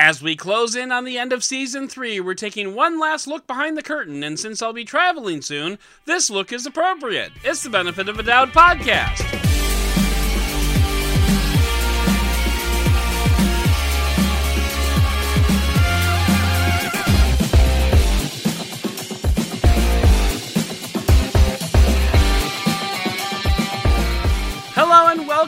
As we close in on the end of season three, we're taking one last look behind the curtain, and since I'll be traveling soon, this look is appropriate. It's the Benefit of a Doubt podcast.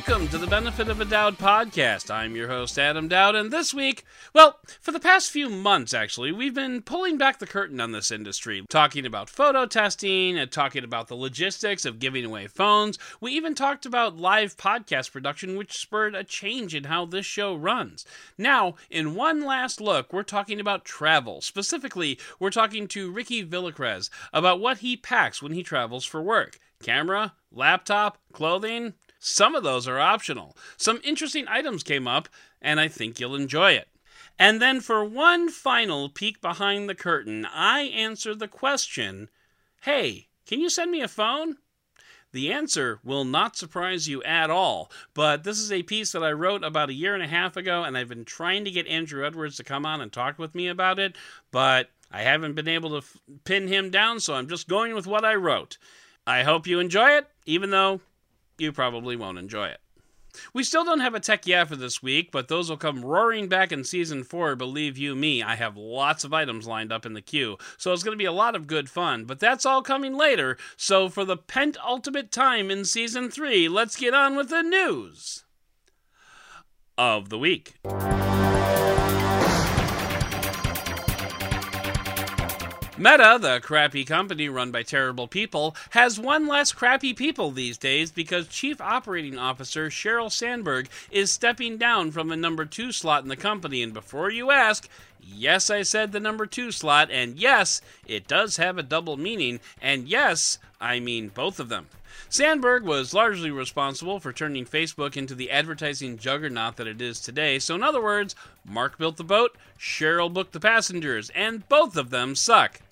Welcome to the Benefit of a Doubt podcast. I'm your host, Adam Dowd, and this week, well, for the past few months actually, we've been pulling back the curtain on this industry, talking about photo testing and talking about the logistics of giving away phones. We even talked about live podcast production, which spurred a change in how this show runs. Now, in one last look, we're talking about travel. Specifically, we're talking to Ricky Villacrez about what he packs when he travels for work. Camera, laptop, clothing, some of those are optional. Some interesting items came up, and I think you'll enjoy it. And then for one final peek behind the curtain, I answer the question Hey, can you send me a phone? The answer will not surprise you at all, but this is a piece that I wrote about a year and a half ago, and I've been trying to get Andrew Edwards to come on and talk with me about it, but I haven't been able to f- pin him down, so I'm just going with what I wrote. I hope you enjoy it, even though you probably won't enjoy it. We still don't have a tech yeah for this week, but those will come roaring back in season 4, believe you me. I have lots of items lined up in the queue, so it's going to be a lot of good fun, but that's all coming later. So for the penultimate time in season 3, let's get on with the news of the week. Meta, the crappy company run by terrible people, has one less crappy people these days because Chief Operating Officer Sheryl Sandberg is stepping down from the number two slot in the company. And before you ask, yes, I said the number two slot, and yes, it does have a double meaning, and yes, I mean both of them. Sandberg was largely responsible for turning Facebook into the advertising juggernaut that it is today. So, in other words, Mark built the boat, Sheryl booked the passengers, and both of them suck.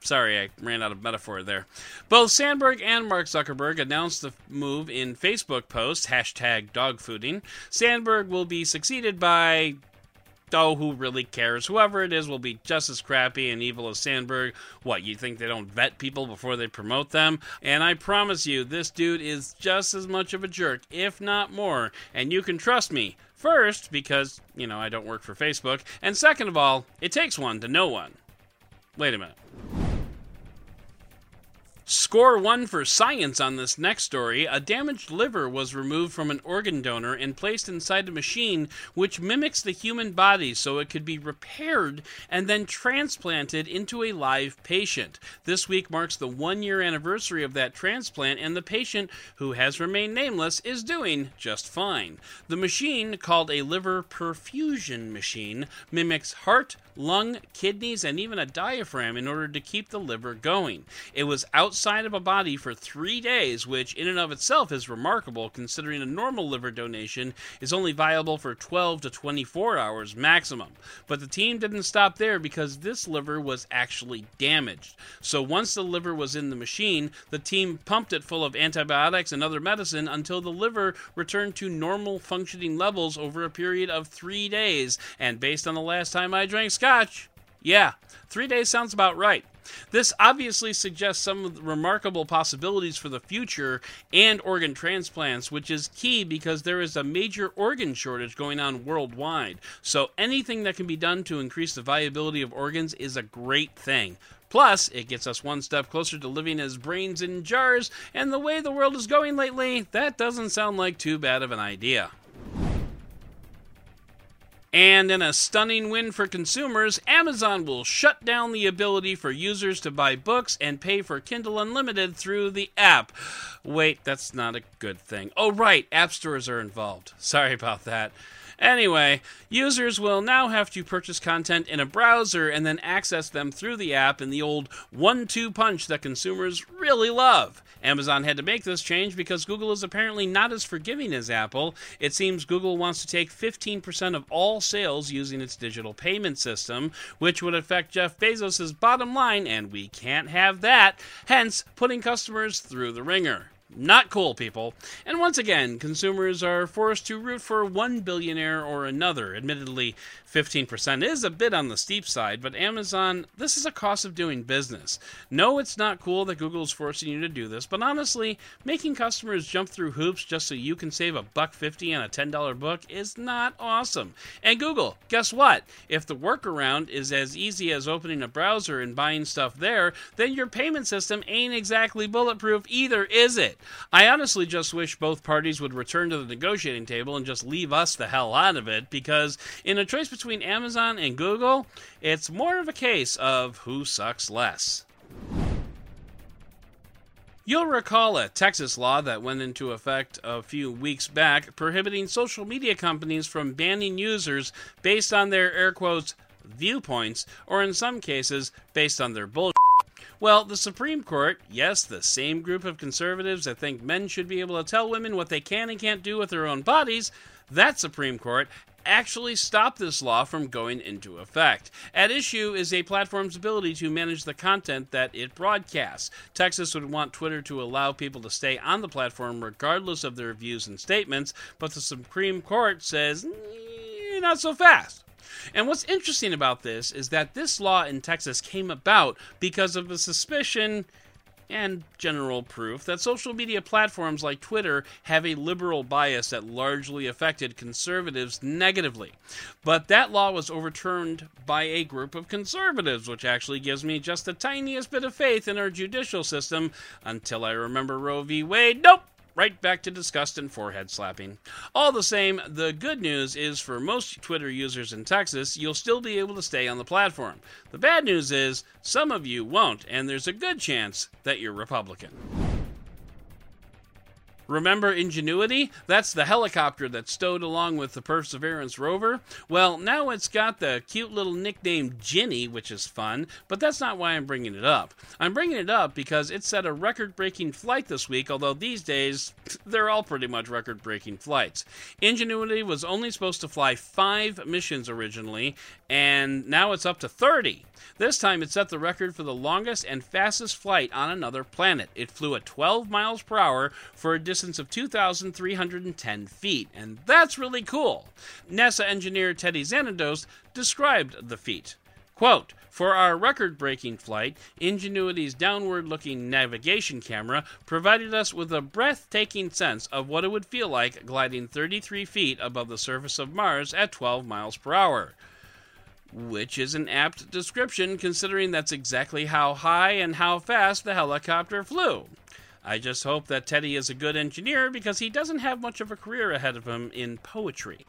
Sorry, I ran out of metaphor there. Both Sandberg and Mark Zuckerberg announced the move in Facebook posts, hashtag dogfooding. Sandberg will be succeeded by oh, who really cares? Whoever it is will be just as crappy and evil as Sandberg. What, you think they don't vet people before they promote them? And I promise you, this dude is just as much of a jerk, if not more. And you can trust me. First, because, you know, I don't work for Facebook. And second of all, it takes one to know one. Wait a minute. Score one for science on this next story. A damaged liver was removed from an organ donor and placed inside a machine which mimics the human body so it could be repaired and then transplanted into a live patient. This week marks the one year anniversary of that transplant, and the patient, who has remained nameless, is doing just fine. The machine, called a liver perfusion machine, mimics heart, lung, kidneys, and even a diaphragm in order to keep the liver going. It was outside of a body for three days, which in and of itself is remarkable considering a normal liver donation is only viable for 12 to 24 hours maximum. But the team didn't stop there because this liver was actually damaged. So once the liver was in the machine, the team pumped it full of antibiotics and other medicine until the liver returned to normal functioning levels over a period of three days. And based on the last time I drank scotch, scotch. Yeah, three days sounds about right. This obviously suggests some remarkable possibilities for the future and organ transplants, which is key because there is a major organ shortage going on worldwide. So anything that can be done to increase the viability of organs is a great thing. Plus, it gets us one step closer to living as brains in jars, and the way the world is going lately, that doesn't sound like too bad of an idea. And in a stunning win for consumers, Amazon will shut down the ability for users to buy books and pay for Kindle Unlimited through the app. Wait, that's not a good thing. Oh, right, app stores are involved. Sorry about that. Anyway, users will now have to purchase content in a browser and then access them through the app in the old one two punch that consumers really love. Amazon had to make this change because Google is apparently not as forgiving as Apple. It seems Google wants to take 15% of all sales using its digital payment system, which would affect Jeff Bezos' bottom line, and we can't have that, hence putting customers through the ringer. Not cool, people. And once again, consumers are forced to root for one billionaire or another. Admittedly, 15% is a bit on the steep side, but Amazon, this is a cost of doing business. No, it's not cool that Google is forcing you to do this, but honestly, making customers jump through hoops just so you can save a buck 50 on a $10 book is not awesome. And Google, guess what? If the workaround is as easy as opening a browser and buying stuff there, then your payment system ain't exactly bulletproof either, is it? I honestly just wish both parties would return to the negotiating table and just leave us the hell out of it because in a choice between Amazon and Google, it's more of a case of who sucks less. You'll recall a Texas law that went into effect a few weeks back prohibiting social media companies from banning users based on their air quotes viewpoints, or in some cases, based on their bullshit. Well, the Supreme Court, yes, the same group of conservatives that think men should be able to tell women what they can and can't do with their own bodies, that Supreme Court actually stopped this law from going into effect. At issue is a platform's ability to manage the content that it broadcasts. Texas would want Twitter to allow people to stay on the platform regardless of their views and statements, but the Supreme Court says, not so fast. And what's interesting about this is that this law in Texas came about because of a suspicion and general proof that social media platforms like Twitter have a liberal bias that largely affected conservatives negatively. But that law was overturned by a group of conservatives, which actually gives me just the tiniest bit of faith in our judicial system until I remember Roe v. Wade. Nope! Right back to disgust and forehead slapping. All the same, the good news is for most Twitter users in Texas, you'll still be able to stay on the platform. The bad news is some of you won't, and there's a good chance that you're Republican. Remember Ingenuity? That's the helicopter that stowed along with the Perseverance rover. Well, now it's got the cute little nickname Ginny, which is fun, but that's not why I'm bringing it up. I'm bringing it up because it set a record breaking flight this week, although these days, they're all pretty much record breaking flights. Ingenuity was only supposed to fly five missions originally, and now it's up to 30. This time it set the record for the longest and fastest flight on another planet. It flew at 12 miles per hour for a distance of 2,310 feet, and that's really cool. NASA engineer Teddy Tzanetos described the feat. Quote, for our record breaking flight, Ingenuity's downward looking navigation camera provided us with a breathtaking sense of what it would feel like gliding 33 feet above the surface of Mars at 12 miles per hour which is an apt description considering that's exactly how high and how fast the helicopter flew. I just hope that Teddy is a good engineer because he doesn't have much of a career ahead of him in poetry.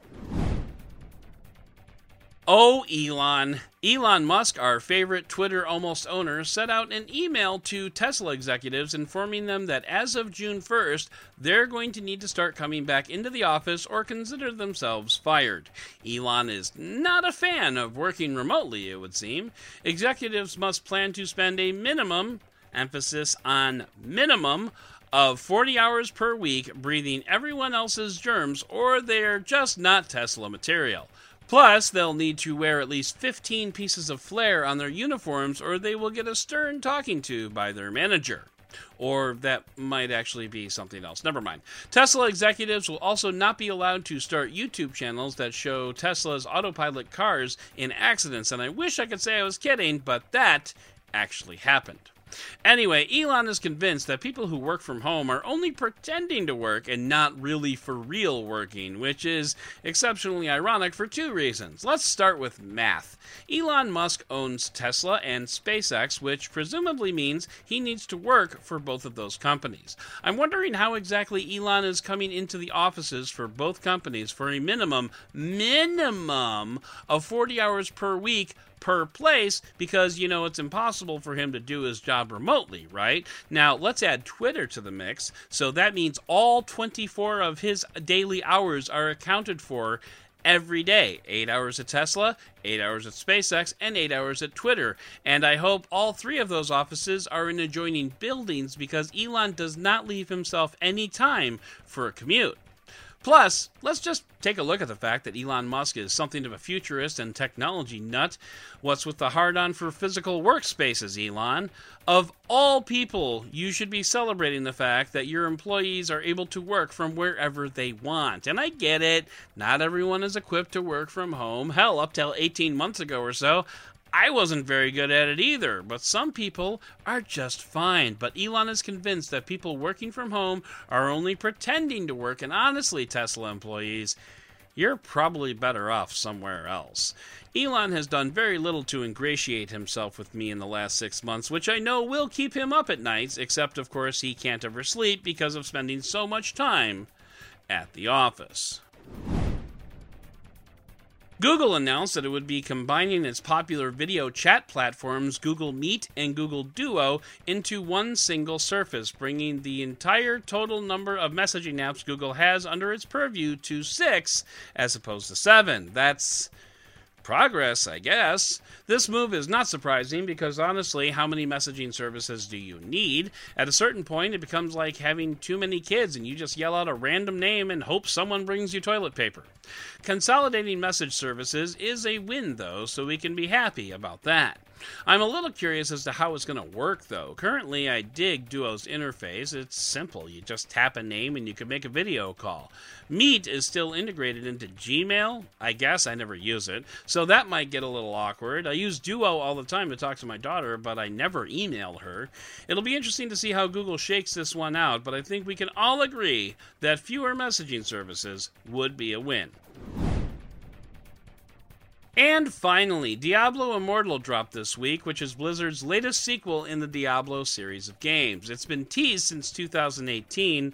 Oh, Elon. Elon Musk, our favorite Twitter almost owner, sent out an email to Tesla executives informing them that as of June 1st, they're going to need to start coming back into the office or consider themselves fired. Elon is not a fan of working remotely, it would seem. Executives must plan to spend a minimum, emphasis on minimum, of 40 hours per week breathing everyone else's germs, or they're just not Tesla material. Plus, they'll need to wear at least 15 pieces of flair on their uniforms, or they will get a stern talking to by their manager. Or that might actually be something else. Never mind. Tesla executives will also not be allowed to start YouTube channels that show Tesla's autopilot cars in accidents. And I wish I could say I was kidding, but that actually happened. Anyway, Elon is convinced that people who work from home are only pretending to work and not really for real working, which is exceptionally ironic for two reasons. Let's start with math. Elon Musk owns Tesla and SpaceX, which presumably means he needs to work for both of those companies. I'm wondering how exactly Elon is coming into the offices for both companies for a minimum, minimum of 40 hours per week per place because, you know, it's impossible for him to do his job remotely, right? Now, let's add Twitter to the mix. So that means all 24 of his daily hours are accounted for every day. Eight hours at Tesla, eight hours at SpaceX, and eight hours at Twitter. And I hope all three of those offices are in adjoining buildings because Elon does not leave himself any time for a commute. Plus, let's just take a look at the fact that Elon Musk is something of a futurist and technology nut. What's with the hard on for physical workspaces, Elon? Of all people, you should be celebrating the fact that your employees are able to work from wherever they want. And I get it, not everyone is equipped to work from home. Hell, up till 18 months ago or so, I wasn't very good at it either, but some people are just fine. But Elon is convinced that people working from home are only pretending to work, and honestly, Tesla employees, you're probably better off somewhere else. Elon has done very little to ingratiate himself with me in the last six months, which I know will keep him up at nights, except, of course, he can't ever sleep because of spending so much time at the office. Google announced that it would be combining its popular video chat platforms Google Meet and Google Duo into one single surface, bringing the entire total number of messaging apps Google has under its purview to six as opposed to seven. That's progress, I guess. This move is not surprising because honestly, how many messaging services do you need? At a certain point, it becomes like having too many kids and you just yell out a random name and hope someone brings you toilet paper. Consolidating message services is a win, though, so we can be happy about that. I'm a little curious as to how it's going to work, though. Currently, I dig Duo's interface. It's simple. You just tap a name and you can make a video call. Meet is still integrated into Gmail. I guess I never use it, so that might get a little awkward. I use Duo all the time to talk to my daughter, but I never email her. It'll be interesting to see how Google shakes this one out, but I think we can all agree that fewer messaging services would be a win. And finally, Diablo Immortal dropped this week, which is Blizzard's latest sequel in the Diablo series of games. It's been teased since 2018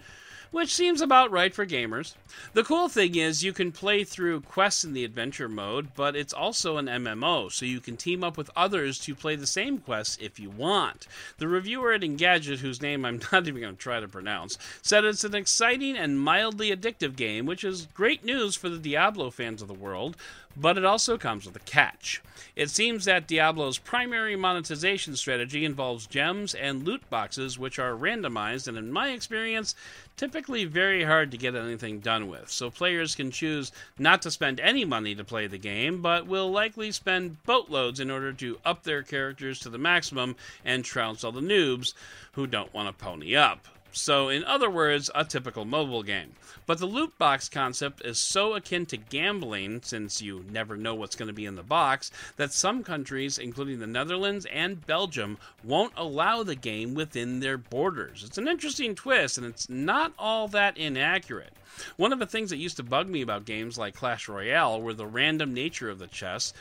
which seems about right for gamers. The cool thing is you can play through quests in the adventure mode, but it's also an MMO, so you can team up with others to play the same quests if you want. The reviewer at Engadget, whose name I'm not even going to try to pronounce, said it's an exciting and mildly addictive game, which is great news for the Diablo fans of the world, but it also comes with a catch. It seems that Diablo's primary monetization strategy involves gems and loot boxes, which are randomized and, in my experience, typically very hard to get anything done with. So players can choose not to spend any money to play the game, but will likely spend boatloads in order to up their characters to the maximum and trounce all the noobs who don't want to pony up. So, in other words, a typical mobile game. But the loot box concept is so akin to gambling, since you never know what's going to be in the box, that some countries, including the Netherlands and Belgium, won't allow the game within their borders. It's an interesting twist, and it's not all that inaccurate. One of the things that used to bug me about games like Clash Royale were the random nature of the chests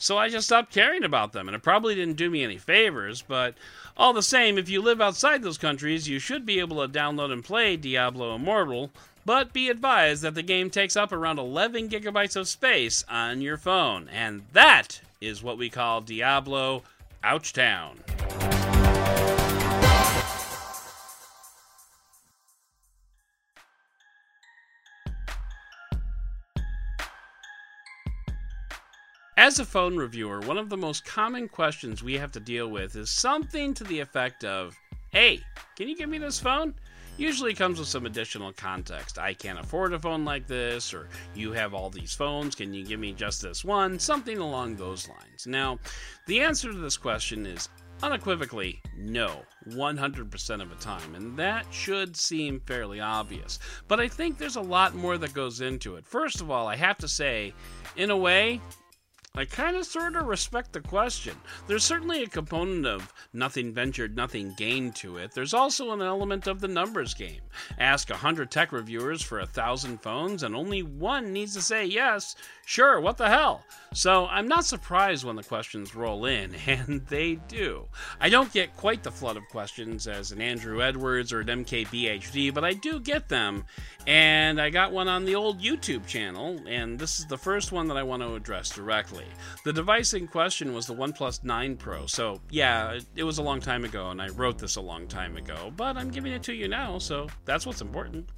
so I just stopped caring about them, and it probably didn't do me any favors, but all the same, if you live outside those countries, you should be able to download and play Diablo Immortal, but be advised that the game takes up around 11 gigabytes of space on your phone, and that is what we call Diablo Ouchtown. As a phone reviewer, one of the most common questions we have to deal with is something to the effect of, Hey, can you give me this phone? Usually comes with some additional context. I can't afford a phone like this, or you have all these phones, can you give me just this one? Something along those lines. Now, the answer to this question is unequivocally no, 100% of the time, and that should seem fairly obvious. But I think there's a lot more that goes into it. First of all, I have to say, in a way, I kind of sort of respect the question. There's certainly a component of nothing ventured, nothing gained to it. There's also an element of the numbers game. Ask 100 tech reviewers for a 1,000 phones, and only one needs to say yes, sure, what the hell? So I'm not surprised when the questions roll in, and they do. I don't get quite the flood of questions as an Andrew Edwards or an MKBHD, but I do get them, and I got one on the old YouTube channel, and this is the first one that I want to address directly. The device in question was the OnePlus 9 Pro. So, yeah, it was a long time ago, and I wrote this a long time ago, but I'm giving it to you now, so that's what's important.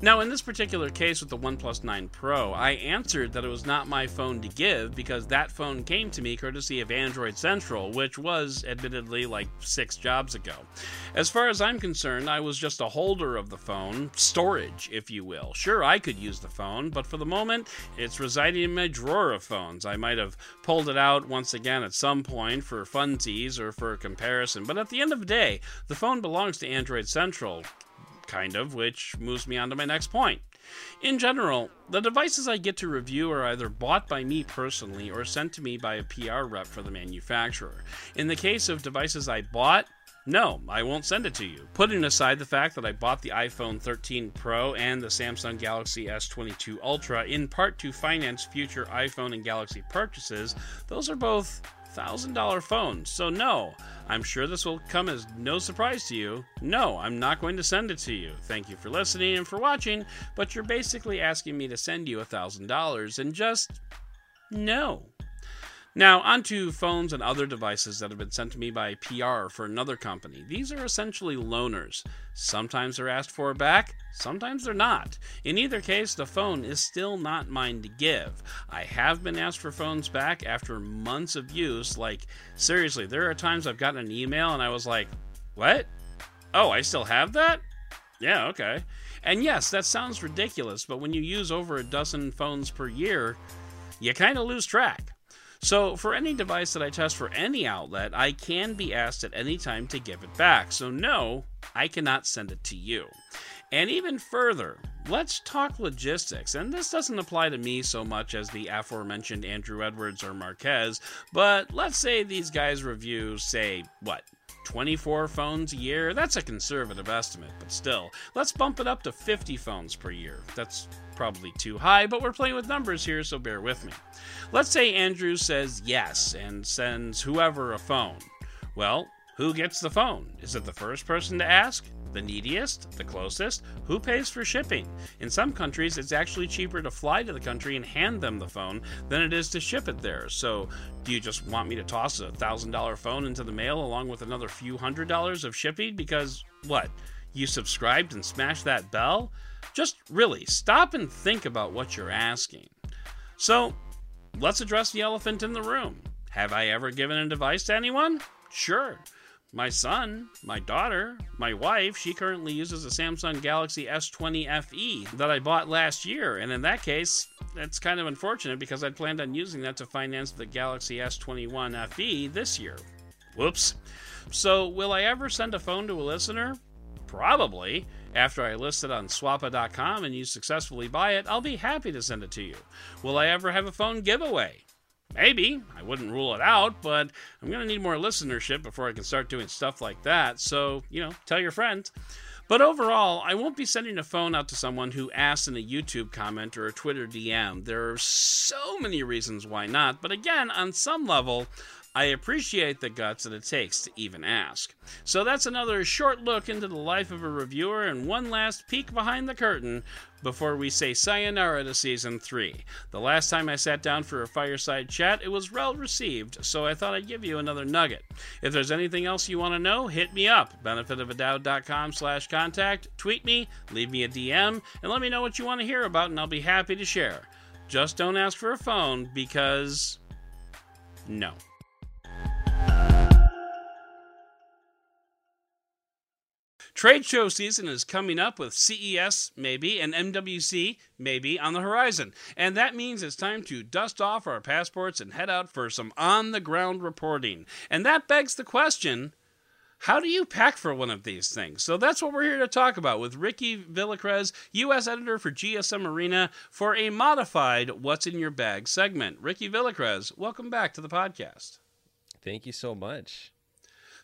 Now, in this particular case with the OnePlus 9 Pro, I answered that it was not my phone to give because that phone came to me courtesy of Android Central, which was admittedly like six jobs ago. As far as I'm concerned, I was just a holder of the phone, storage, if you will. Sure, I could use the phone, but for the moment, it's residing in my drawer of phones. I might have pulled it out once again at some point for funsies or for comparison, but at the end of the day, the phone belongs to Android Central, kind of, which moves me on to my next point. In general, the devices I get to review are either bought by me personally or sent to me by a PR rep for the manufacturer. In the case of devices I bought, no, I won't send it to you. Putting aside the fact that I bought the iPhone 13 Pro and the Samsung Galaxy S22 Ultra in part to finance future iPhone and Galaxy purchases, those are both $1,000 phone. So, no, I'm sure this will come as no surprise to you. No, I'm not going to send it to you. Thank you for listening and for watching, but you're basically asking me to send you $1,000 and just no. Now, onto phones and other devices that have been sent to me by PR for another company. These are essentially loaners. Sometimes they're asked for back, sometimes they're not. In either case, the phone is still not mine to give. I have been asked for phones back after months of use. Like, seriously, there are times I've gotten an email and I was like, what? Oh, I still have that? Yeah, okay. And yes, that sounds ridiculous, but when you use over a dozen phones per year, you kind of lose track. So, for any device that I test for any outlet, I can be asked at any time to give it back. So, no, I cannot send it to you. And even further, let's talk logistics. And this doesn't apply to me so much as the aforementioned Andrew Edwards or Marques, but let's say these guys review, say, what, 24 phones a year? That's a conservative estimate, but still. Let's bump it up to 50 phones per year. That's probably too high, but we're playing with numbers here, so bear with me. Let's say Andrew says yes and sends whoever a phone. Well, who gets the phone? Is it the first person to ask? The neediest? The closest? Who pays for shipping? In some countries, it's actually cheaper to fly to the country and hand them the phone than it is to ship it there. So, do you just want me to toss a $1,000 phone into the mail along with another few hundred dollars of shipping? Because, what? You subscribed and smashed that bell? Just really stop and think about what you're asking. So, let's address the elephant in the room. Have I ever given a device to anyone? Sure. My son, my daughter, my wife, she currently uses a Samsung Galaxy S20 FE that I bought last year. And in that case, that's kind of unfortunate because I'd planned on using that to finance the Galaxy S21 FE this year. Whoops. So, will I ever send a phone to a listener? Probably. After I list it on swappa.com and you successfully buy it, I'll be happy to send it to you. Will I ever have a phone giveaway? Maybe. I wouldn't rule it out, but I'm going to need more listenership before I can start doing stuff like that. So, you know, tell your friends. But overall, I won't be sending a phone out to someone who asks in a YouTube comment or a Twitter DM. There are so many reasons why not, but again, on some level, I appreciate the guts that it takes to even ask. So that's another short look into the life of a reviewer and one last peek behind the curtain before we say sayonara to season 3. The last time I sat down for a fireside chat, it was well received, so I thought I'd give you another nugget. If there's anything else you want to know, hit me up, benefitofadoubt.com slash contact, tweet me, leave me a DM, and let me know what you want to hear about, and I'll be happy to share. Just don't ask for a phone because... no. Trade show season is coming up with CES, maybe, and MWC, maybe, on the horizon. And that means it's time to dust off our passports and head out for some on the ground reporting. And that begs the question how do you pack for one of these things? So that's what we're here to talk about with Ricky Villacrez, U.S. editor for GSM Arena, for a modified What's in Your Bag segment. Ricky Villacrez, welcome back to the podcast. Thank you so much.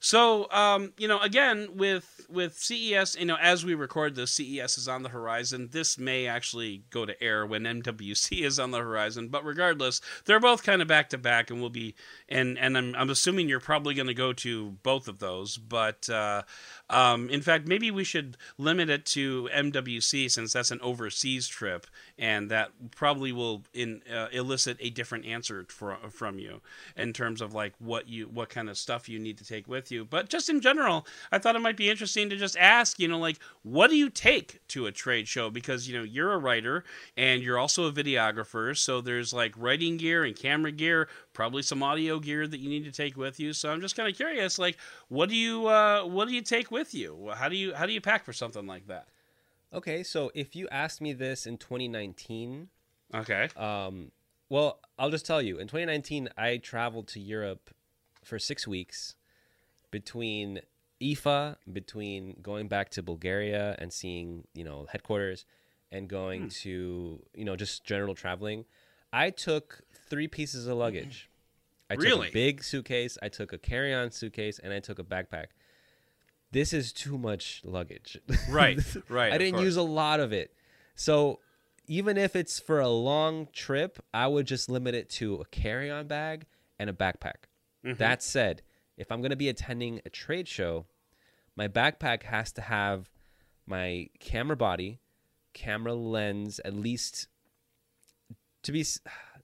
So, um, you know, again with with CES, you know, as we record this, CES is on the horizon. This may actually go to air when MWC is on the horizon, but regardless, they're both kind of back to back, and we'll be and and I'm I'm assuming you're probably going to go to both of those. But uh, um, in fact, maybe we should limit it to MWC since that's an overseas trip, and that probably will in uh, elicit a different answer for, from you in terms of like what you what kind of stuff you need to take with you. But just in general, I thought it might be interesting to just ask, you know, like what do you take to a trade show? Because you know you're a writer and you're also a videographer, so there's like writing gear and camera gear, probably some audio gear that you need to take with you. So I'm just kind of curious, like what do you uh, what do you take with you? How do you how do you pack for something like that? Okay, so if you asked me this in 2019, Okay. um, well, I'll just tell you. In 2019, I traveled to Europe for six weeks between IFA, between going back to Bulgaria and seeing, you know, headquarters and going Hmm. to, you know, just general traveling. I took three pieces of luggage. I took Really? a big suitcase, I took a carry-on suitcase, and I took a backpack. This is too much luggage. Right, right, I didn't course. use a lot of it. So even if it's for a long trip, I would just limit it to a carry-on bag and a backpack. Mm-hmm. That said, if I'm going to be attending a trade show, my backpack has to have my camera body, camera lens, at least to be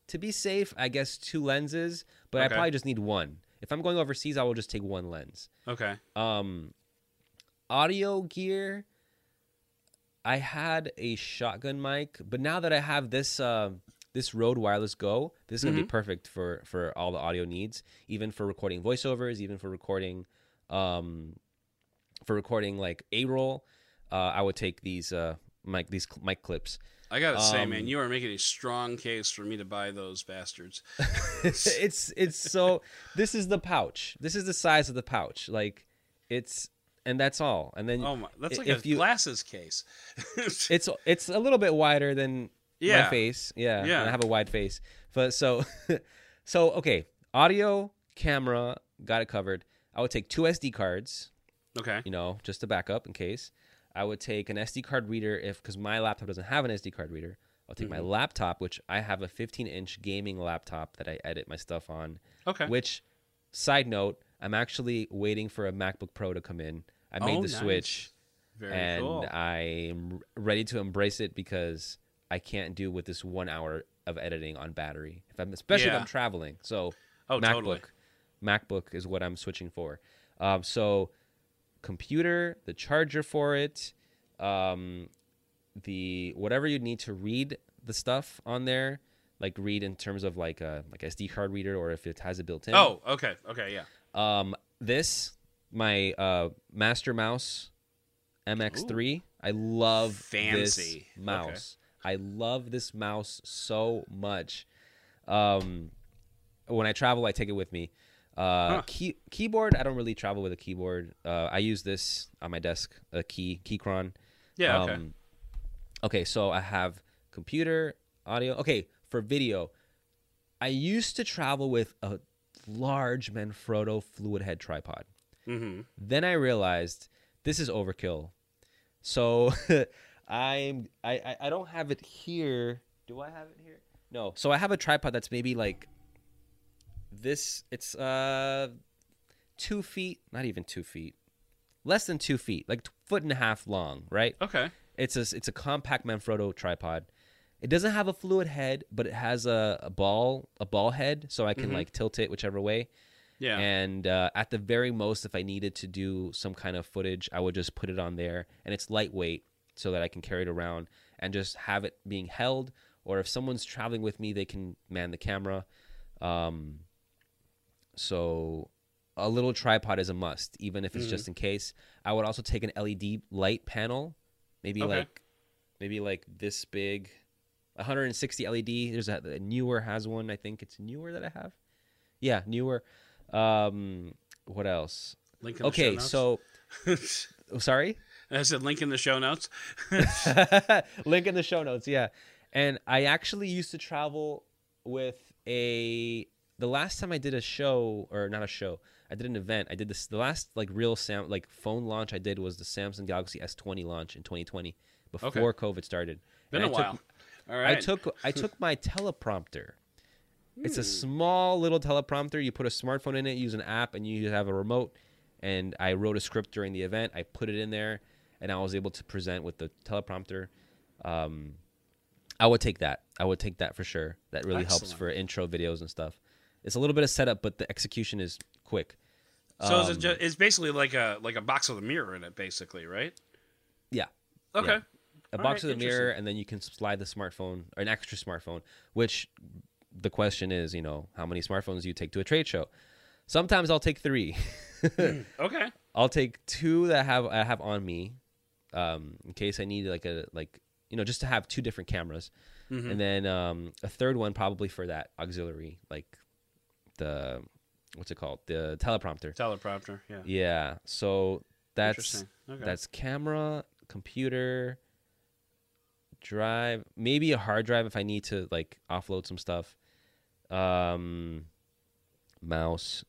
to be safe, I guess two lenses, but I probably just need one. If I'm going overseas, I will just take one lens. Okay. Um, audio gear. I had a shotgun mic, but now that I have this uh, this Rode Wireless Go, this is gonna be perfect for for all the audio needs, even for recording voiceovers, even for recording, um, for recording like A roll. Uh, I would take these uh mic these mic clips. I gotta say, Um, man, you are making a strong case for me to buy those bastards. it's it's so this is the pouch. This is the size of the pouch. Like it's and that's all. And then Oh my, that's like if a you glasses case. it's it's a little bit wider than Yeah. my face. Yeah, Yeah. I have a wide face. But so so okay, audio, camera, got it covered. I would take two SD cards, okay. you know, just to back up in case. I would take an SD card reader if because my laptop doesn't have an SD card reader. I'll take my Mm-hmm. laptop, which I have a 15 inch gaming laptop that I edit my stuff on. Okay. Which, side note, I'm actually waiting for a MacBook Pro to come in. I made Oh, the nice. switch Very and cool. I'm ready to embrace it because I can't do with this one hour of editing on battery. If I'm especially if I'm traveling. So Oh, MacBook, totally. MacBook is what I'm switching for. Um, so computer, the charger for it, um, the whatever you need to read the stuff on there, like read in terms of like a like SD card reader or if it has it built in. Oh, okay. Okay, yeah. Um, this my uh Master Mouse MX3. I love Fancy. this mouse. I love this mouse so much. Um, when I travel, I take it with me. Uh, Huh. key, keyboard. I don't really travel with a keyboard. Uh, I use this on my desk. A key Keychron. Yeah, okay. Um, okay, so I have computer, audio. Okay, for video, I used to travel with a large Manfrotto fluid head tripod. Mm-hmm. Then I realized this is overkill. So I'm I I don't have it here. Do I have it here? No. So I have a tripod that's maybe like this. It's uh two feet, not even two feet, less than two feet, like foot and a half long, right? Okay. It's a it's a compact Manfrotto tripod. It doesn't have a fluid head, but it has a, a ball a ball head, so I can like tilt it whichever way. Yeah. And uh, at the very most, if I needed to do some kind of footage, I would just put it on there, and it's lightweight, so that I can carry it around and just have it being held. Or if someone's traveling with me, they can man the camera. Um, so a little tripod is a must, even if it's just in case. I would also take an LED light panel, maybe Okay. like maybe like this big, 160 LED. There's a, a Neewer has one. I think it's Neewer that I have. Yeah, Neewer. Um, what else? link in the Okay, so oh, sorry. I said link in the show notes. Link in the show notes. Yeah, and I actually used to travel with a the last time I did a show or not a show, I did an event. I did this the last like real Sam like phone launch I did was the Samsung Galaxy S20 launch in 2020 before Okay. COVID started. Been And a I took- while. All right. I took I took my teleprompter. It's a Hmm. small little teleprompter. You put a smartphone in it, use an app, and you have a remote. And I wrote a script during the event. I put it in there, and I was able to present with the teleprompter. Um, I would take that. I would take that for sure. That really helps for intro videos and stuff. It's a little bit of setup, but the execution is quick. So is it Um, just, it's basically like a like a box with a mirror in it, basically, right? Yeah. Okay. Yeah. a All box right, with a mirror, and then you can slide the smartphone or an extra smartphone. Which the question is, you know, how many smartphones do you take to a trade show? Sometimes I'll take three. Okay. I'll take two that I have I have on me, um, in case I need like a like you know just to have two different cameras, Mhm. and then um, a third one probably for that auxiliary like the what's it called the teleprompter. Teleprompter. Yeah. Yeah, so that's Okay. that's camera, computer, drive, maybe a hard drive if I need to like offload some stuff. Um, mouse,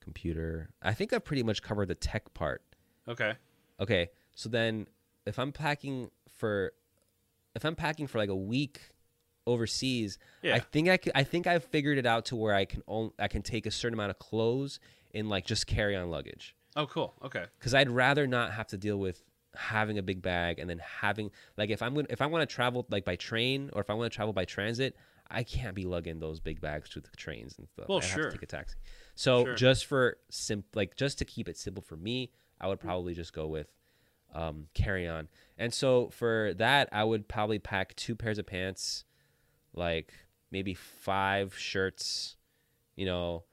computer. I think I've pretty much covered the tech part. okay. Okay, so then if I'm packing for, if I'm packing for like a week overseas, Yeah. I think I could, I think I've figured it out to where I can only, I can take a certain amount of clothes in like just carry on luggage oh, cool. Okay. because I'd rather not have to deal with having a big bag and then having like if I'm gonna if I want to travel like by train or if I want to travel by transit, I can't be lugging those big bags to the trains and stuff. Well, I have sure. to take a taxi. So Sure. just for sim like just to keep it simple for me, I would probably just go with um, carry on. And so for that, I would probably pack two pairs of pants, like maybe five shirts, you know,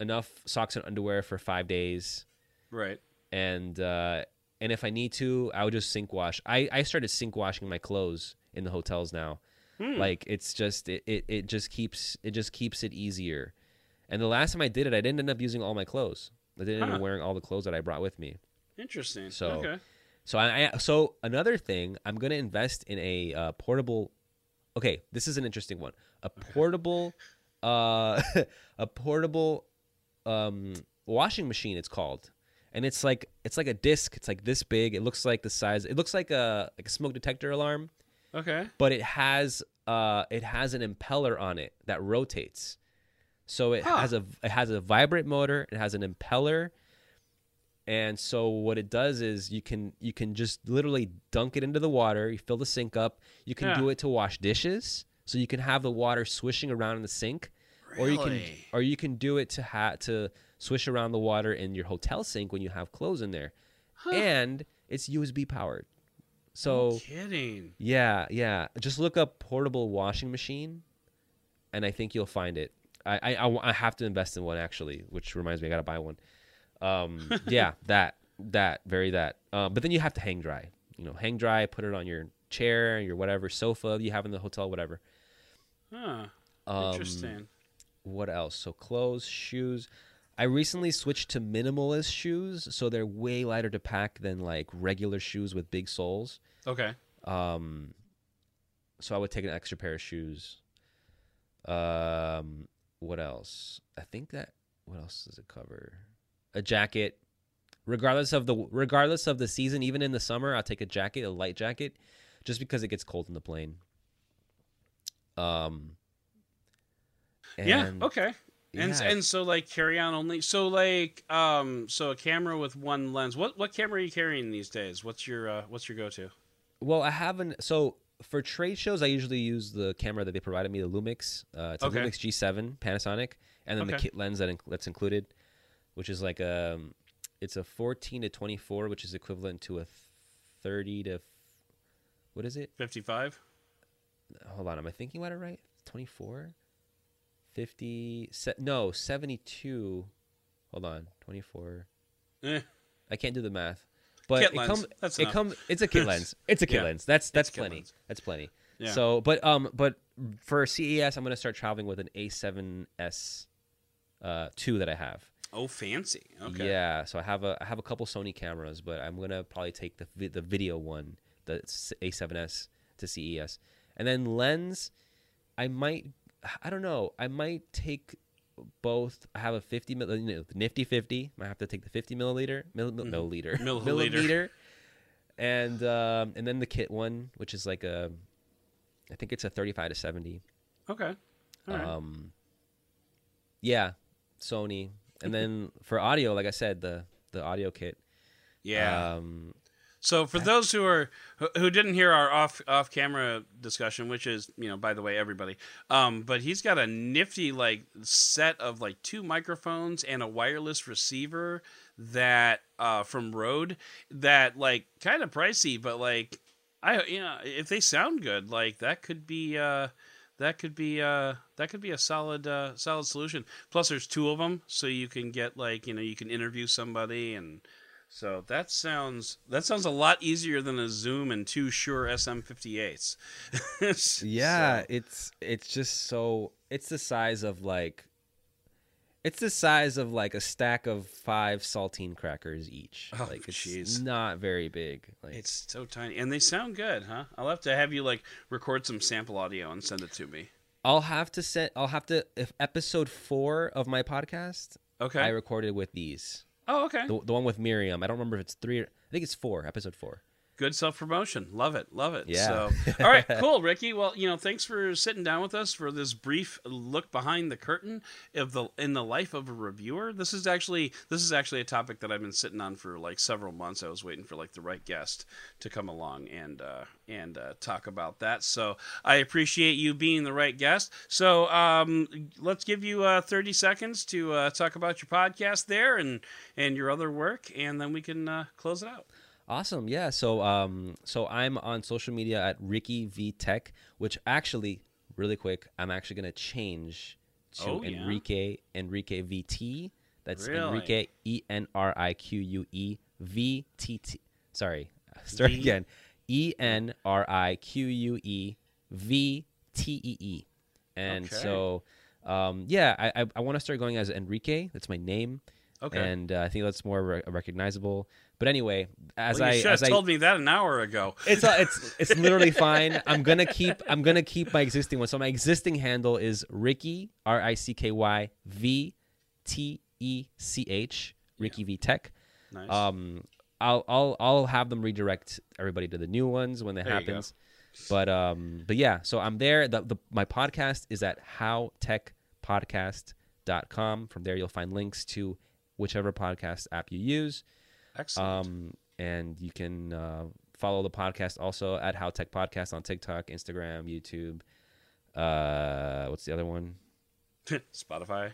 enough socks and underwear for five days Right. and uh, and if I need to, I would just sink wash. I, I started sink washing my clothes in the hotels now. Hmm. Like it's just it, it, it just keeps it just keeps it easier. And the last time I did it, I didn't end up using all my clothes. I didn't end up wearing all the clothes that I brought with me. Interesting. So- okay. So I, I so another thing, I'm gonna invest in a uh, portable. Okay, this is an interesting one. A portable, uh, a portable, um, washing machine. It's called, and it's like it's like a disc. It's like this big. It looks like the size. It looks like a like a smoke detector alarm, Okay. but it has uh it has an impeller on it that rotates. So it Huh. has a it has a vibrate motor. It has an impeller, and so what it does is you can you can just literally dunk it into the water. You fill the sink up. You can Yeah. do it to wash dishes. So you can have the water swishing around in the sink, or you can or you can do it to ha- to swish around the water in your hotel sink when you have clothes in there, and it's USB powered. So No kidding. yeah, yeah. Just look up portable washing machine, and I think you'll find it. I, I, I, I have to invest in one actually, which reminds me I gotta buy one. Um, yeah, that that very that. Um, but then you have to hang dry. You know, hang dry. Put it on your chair, your whatever sofa you have in the hotel, whatever. Huh. Um, Interesting. What else? So clothes, shoes. I recently switched to minimalist shoes, so they're way lighter to pack than like regular shoes with big soles. Okay. Um, so I would take an extra pair of shoes. Um, what else? I think that what else does it cover? A jacket. Regardless of the regardless of the season, even in the summer, I'll take a jacket, a light jacket, just because it gets cold in the plane. Um. yeah. Okay. And yeah, and so like carry on only. So like um so a camera with one lens. What what camera are you carrying these days? What's your uh, what's your go to? Well, I haven't. So for trade shows, I usually use the camera that they provided me, the Lumix. Uh, it's a Okay. Lumix G7 Panasonic, and then the kit lens that that's included, which is like a, it's a 14 to 24, which is equivalent to a 30 to, what is it? Fifty five. Hold on, am I thinking about it right? 24, 50, se- no, 72. Hold on, 24. Eh. I can't do the math. But Kit it comes. It enough. comes. It's a kit lens. It's a kit Yeah. lens. That's that's kit plenty. That's plenty. Yeah. So, but um, but for CES, I'm gonna start traveling with an A7S, uh, two that I have. Oh, fancy. Okay. Yeah. So I have a I have a couple Sony cameras, but I'm gonna probably take the the video one, the A7S to CES, and then lens. I might I don't know. I might take both. I have a 50 mil, you know, the nifty 50. I have to take the 50 milliliter, mil, mil, milliliter, Milliliter. milliliter, and um, and then the kit one, which is like a, I think it's a 35 to 70. Okay. All right. Um, yeah, Sony, and then for audio, like I said, the the audio kit. yeah. Um, So for those who are who- who didn't hear our off off camera discussion, which is you know by the way everybody, um, but he's got a nifty like set of like two microphones and a wireless receiver that uh, from Rode that like kind of pricey, but like I you know if they sound good, like that could be. Uh, that could be uh that could be a solid uh solid solution. Plus there's two of them so you can get like, you know, you can interview somebody and so that sounds that sounds a lot easier than a Zoom and two Shure SM58s. Yeah, So- it's it's just so it's the size of like it's the size of like a stack of five saltine crackers each. Oh, like it's jeez. not very big. Like it's so tiny and they sound good, huh? I'll have to have you like record some sample audio and send it to me. I'll have to set I'll have to if episode 4 of my podcast Okay. I recorded with these. oh, okay. The, the one with Miriam. I don't remember if it's 3 or, I think it's 4, episode 4. Good self promotion. Love it. Love it. Yeah. So, all right, cool, Ricky. Well, you know, thanks for sitting down with us for this brief look behind the curtain of the in the life of a reviewer. This is actually this is actually a topic that I've been sitting on for like several months. I was waiting for like the right guest to come along and uh, and uh, talk about that. So I appreciate you being the right guest. So um, let's give you uh, thirty seconds to uh, talk about your podcast there and and your other work, and then we can uh, close it out. Awesome. Yeah. So um so I'm on social media at Ricky V Tech, which actually really quick, I'm actually gonna change to Oh, yeah? Enrique Enrique VT. That's Really? Enrique E N R I Q U E V T T. Sorry. Start V- again. E N R I Q U E V T E E. And Okay. so um yeah, I I, I want to start going as Enrique. That's my name. Okay. And uh, I think that's more re- recognizable. But anyway, as well, I as I told me that an hour ago. it's uh, it's it's literally fine. I'm gonna keep I'm gonna keep my existing one. So my existing handle is Ricky R I C K Y V T E C H Ricky V Tech. Nice. Um, I'll I'll I'll have them redirect everybody to the new ones when that There happens. But um, but yeah, so I'm there. The, the my podcast is at howtechpodcast.com. From there, you'll find links to whichever podcast app you use. Excellent. Um, and you can uh, follow the podcast also at How Tech Podcast on TikTok, Instagram, YouTube. Uh, what's the other one? Spotify.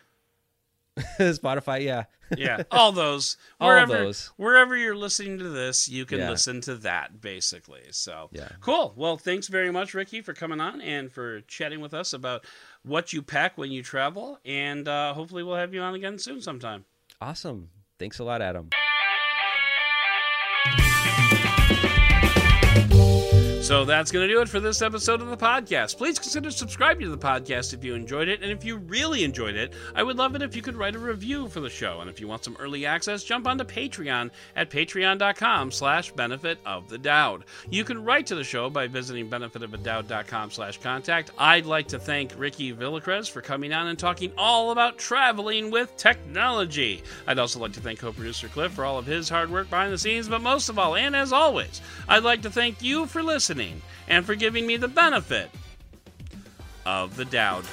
Spotify. Yeah, Yeah, all those. All Wherever, those. Wherever you're listening to this, you can Yeah. listen to that basically. So Yeah. cool. Well, thanks very much, Ricky, for coming on and for chatting with us about what you pack when you travel. And uh, hopefully, we'll have you on again soon sometime. awesome. Thanks a lot, Adam. So that's going to do it for this episode of the podcast. Please consider subscribing to the podcast if you enjoyed it. And if you really enjoyed it, I would love it if you could write a review for the show. And if you want some early access, jump onto Patreon at patreon.com slash benefit of the Dowd. You can write to the show by visiting benefitofthedowd.com slash contact. I'd like to thank Ricky Villacrez for coming on and talking all about traveling with technology. I'd also like to thank co-producer Cliff for all of his hard work behind the scenes, but most of all, and as always, I'd like to thank you for listening and for giving me the benefit of the Dowd.